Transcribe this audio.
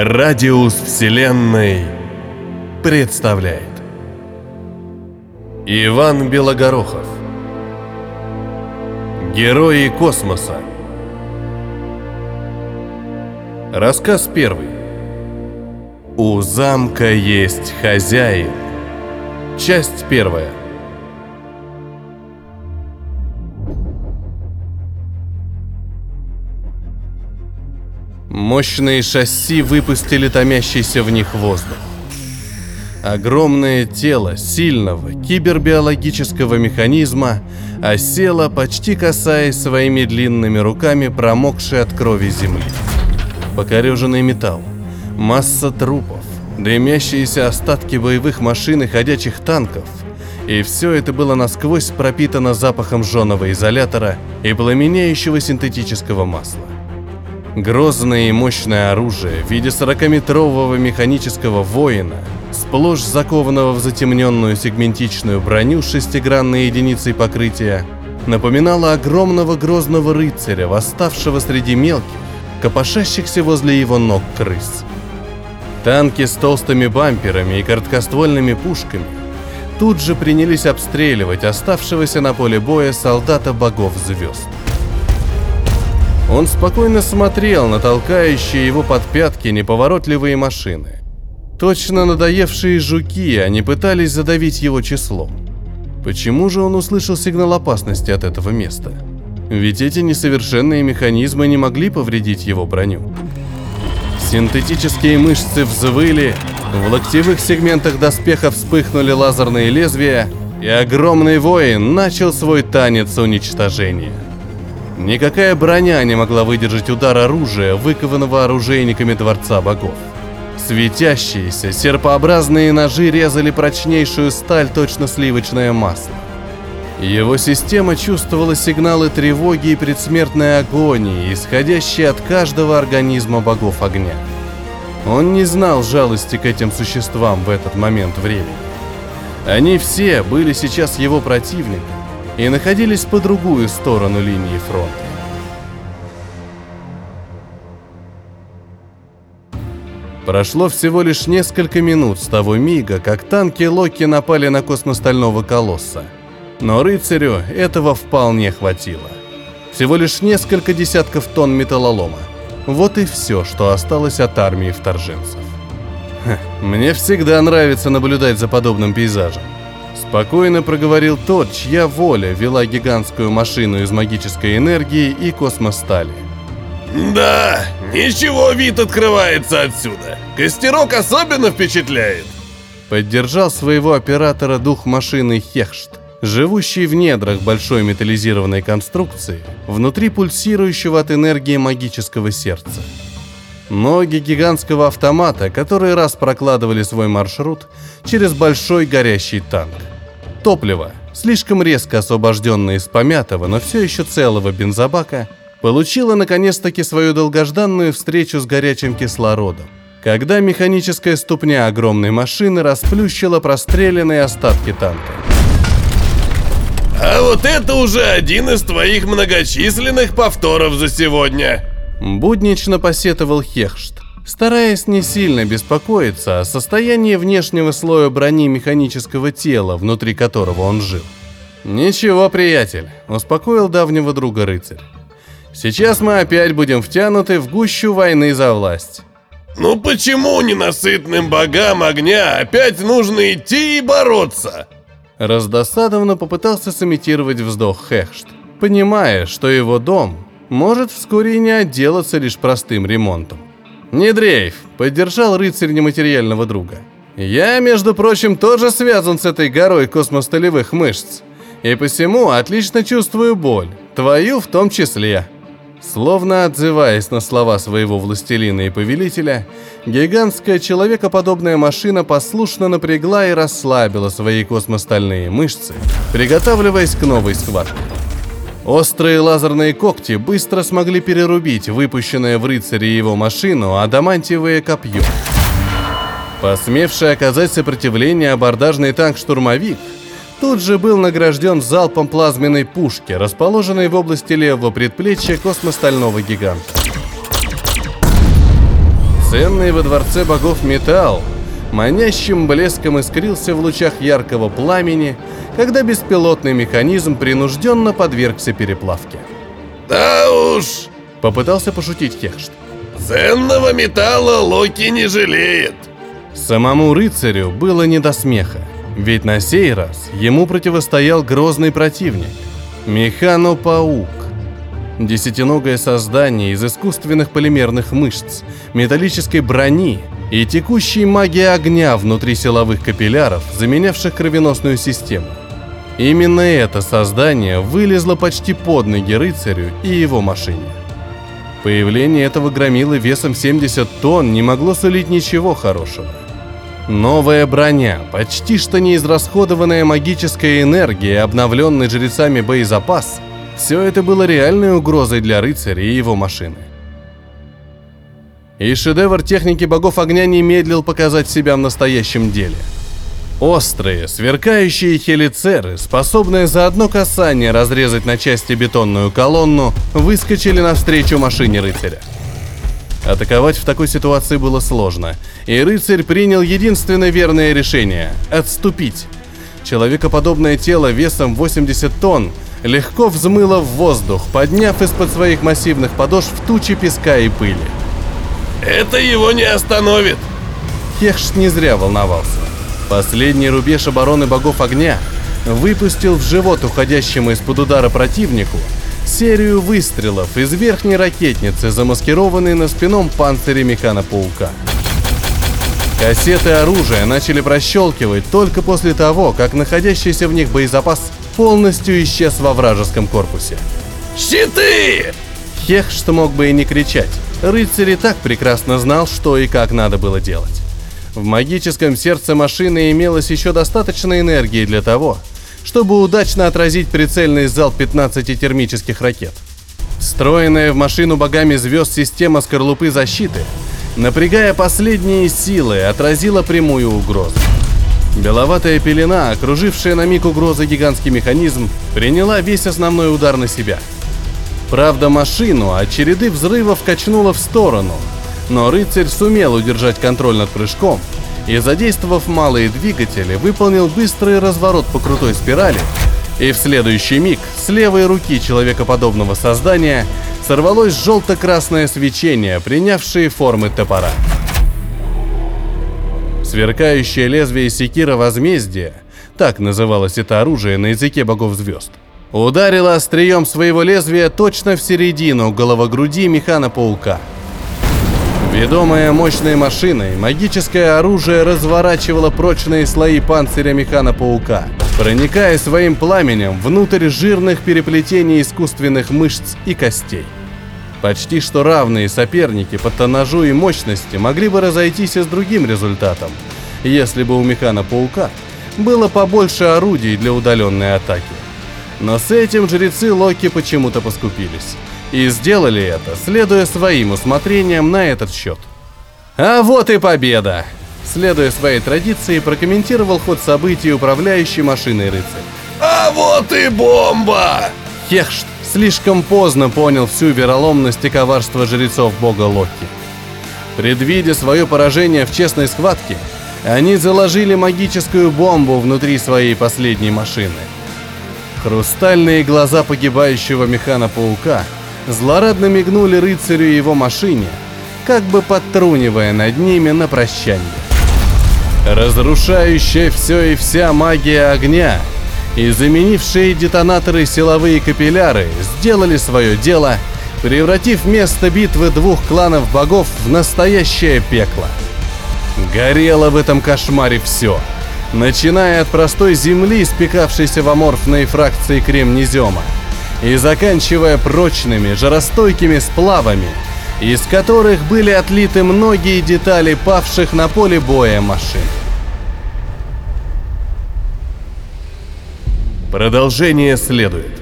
Радиус Вселенной представляет. Иван Белогорохов. Герои космоса. Рассказ первый. У замка есть хозяин Часть первая Мощные шасси выпустили томящийся в них воздух. Огромное тело сильного кибербиологического механизма осело, почти касаясь своими длинными руками промокшей от крови земли. Покореженный металл, масса трупов, дымящиеся остатки боевых машин и ходячих танков. И все это было насквозь пропитано запахом жженого изолятора и пламенеющего синтетического масла. Грозное и мощное оружие в виде 40-метрового механического воина, сплошь закованного в затемненную сегментичную броню с шестигранной единицей покрытия, напоминало огромного грозного рыцаря, восставшего среди мелких, копошащихся возле его ног крыс. Танки с толстыми бамперами и короткоствольными пушками тут же принялись обстреливать оставшегося на поле боя солдата богов звезд. Он спокойно смотрел на толкающие его под пятки неповоротливые машины. Точно надоевшие жуки, они пытались задавить его числом. Почему же он услышал сигнал опасности от этого места? Ведь эти несовершенные механизмы не могли повредить его броню. Синтетические мышцы взвыли, в локтевых сегментах доспеха вспыхнули лазерные лезвия, и огромный воин начал свой танец уничтожения. Никакая броня не могла выдержать удар оружия, выкованного оружейниками Дворца Богов. Светящиеся, серпообразные ножи резали прочнейшую сталь, точно сливочное масло. Его система чувствовала сигналы тревоги и предсмертной агонии, исходящие от каждого организма богов огня. Он не знал жалости к этим существам в этот момент времени. Они все были сейчас его противниками, и находились по другую сторону линии фронта. Прошло всего лишь несколько минут с того мига, как танки Локи напали на космостального колосса. Но рыцарю этого вполне хватило. Всего лишь несколько десятков тонн металлолома. Вот и все, что осталось от армии вторженцев. Ха, мне всегда нравится наблюдать за подобным пейзажем. Спокойно проговорил тот, чья воля вела гигантскую машину из магической энергии и космостали. Да, ничего вид открывается отсюда. Костерок особенно впечатляет. Поддержал своего оператора дух машины Хехшт, живущий в недрах большой металлизированной конструкции, внутри пульсирующего от энергии магического сердца. Ноги гигантского автомата, которые раз прокладывали свой маршрут через большой горящий танк. Топливо, слишком резко освобожденное из помятого, но все еще целого бензобака, получило наконец-таки свою долгожданную встречу с горячим кислородом, когда механическая ступня огромной машины расплющила простреленные остатки танка. А вот это уже один из твоих многочисленных повторов за сегодня. Буднично посетовал Хехшт, стараясь не сильно беспокоиться о состоянии внешнего слоя брони механического тела, внутри которого он жил. «Ничего, приятель», — успокоил давнего друга рыцарь. «Сейчас мы опять будем втянуты в гущу войны за власть». «Ну почему ненасытным богам огня опять нужно идти и бороться?» Раздосадованно попытался сымитировать вздох Хехшт, понимая, что его дом может вскоре не отделаться лишь простым ремонтом. «Не дрейф», — поддержал рыцарь нематериального друга. «Я, между прочим, тоже связан с этой горой космостолевых мышц, и посему отлично чувствую боль, твою в том числе». Словно отзываясь на слова своего властелина и повелителя, гигантская человекоподобная машина послушно напрягла и расслабила свои космостальные мышцы, приготавливаясь к новой схватке. Острые лазерные когти быстро смогли перерубить выпущенное в рыцаре его машину адамантиевое копье. Посмевший оказать сопротивление абордажный танк-штурмовик тут же был награжден залпом плазменной пушки, расположенной в области левого предплечья космостального гиганта. Ценный во дворце богов металл манящим блеском искрился в лучах яркого пламени, когда беспилотный механизм принужденно подвергся переплавке. Да уж, Попытался пошутить Хехшт. ценного металла Локи не жалеет. Самому рыцарю было не до смеха, ведь на сей раз ему противостоял грозный противник – Механопаук. Десятиногое создание из искусственных полимерных мышц, металлической брони и текущей магии огня внутри силовых капилляров, заменявших кровеносную систему. Именно это создание вылезло почти под ноги рыцарю и его машине. Появление этого громилы весом 70 тонн не могло сулить ничего хорошего. Новая броня, почти что неизрасходованная магическая энергия обновленный жрецами боезапас – все это было реальной угрозой для рыцаря и его машины. И шедевр техники богов огня не медлил показать себя в настоящем деле. Острые, сверкающие хелицеры, способные за одно касание разрезать на части бетонную колонну, выскочили навстречу машине рыцаря. Атаковать в такой ситуации было сложно, и рыцарь принял единственное верное решение – отступить. Человекоподобное тело весом 80 тонн легко взмыло в воздух, подняв из-под своих массивных подошв тучи песка и пыли. Это его не остановит. Хехш не зря волновался. Последний рубеж обороны богов огня выпустил в живот уходящему из-под удара противнику серию выстрелов из верхней ракетницы, замаскированной на спином панцире механа-паука. Кассеты оружия начали прощелкивать только после того, как находящийся в них боезапас полностью исчез во вражеском корпусе. Щиты! Хех, что мог бы и не кричать, рыцарь и так прекрасно знал, что и как надо было делать. В магическом сердце машины имелось еще достаточно энергии для того, чтобы удачно отразить прицельный залп 15 термических ракет. Встроенная в машину богами звезд система скорлупы защиты, напрягая последние силы, отразила прямую угрозу. Беловатая пелена, окружившая на миг угрозы гигантский механизм, приняла весь основной удар на себя. Правда, машину от череды взрывов качнуло в сторону, но рыцарь сумел удержать контроль над прыжком и, задействовав малые двигатели, выполнил быстрый разворот по крутой спирали, и в следующий миг с левой руки человекоподобного создания сорвалось желто-красное свечение, принявшее формы топора. Сверкающее лезвие секира возмездия, так называлось это оружие на языке богов звезд, ударило острием своего лезвия точно в середину головогруди механа-паука. Ведомое мощной машиной, магическое оружие разворачивало прочные слои панциря механа-паука, проникая своим пламенем внутрь жирных переплетений искусственных мышц и костей. Почти что равные соперники по тоннажу и мощности могли бы разойтись и с другим результатом, если бы у механа-паука было побольше орудий для удаленной атаки. Но с этим жрецы Локи почему-то поскупились. И сделали это, следуя своим усмотрениям на этот счет. А вот и победа! Следуя своей традиции, прокомментировал ход событий управляющий машиной рыцарь. А вот и бомба! Хехшт слишком поздно понял всю вероломность и коварство жрецов бога Локи. Предвидя свое поражение в честной схватке, они заложили магическую бомбу внутри своей последней машины. Хрустальные глаза погибающего механа-паука злорадно мигнули рыцарю и его машине, как бы подтрунивая над ними на прощание. Разрушающая все и вся магия огня и заменившие детонаторы силовые капилляры сделали свое дело, превратив место битвы двух кланов богов в настоящее пекло. Горело в этом кошмаре все, начиная от простой земли, спекавшейся в аморфные фракции кремнезема, и заканчивая прочными, жаростойкими сплавами, из которых были отлиты многие детали павших на поле боя машин. Продолжение следует.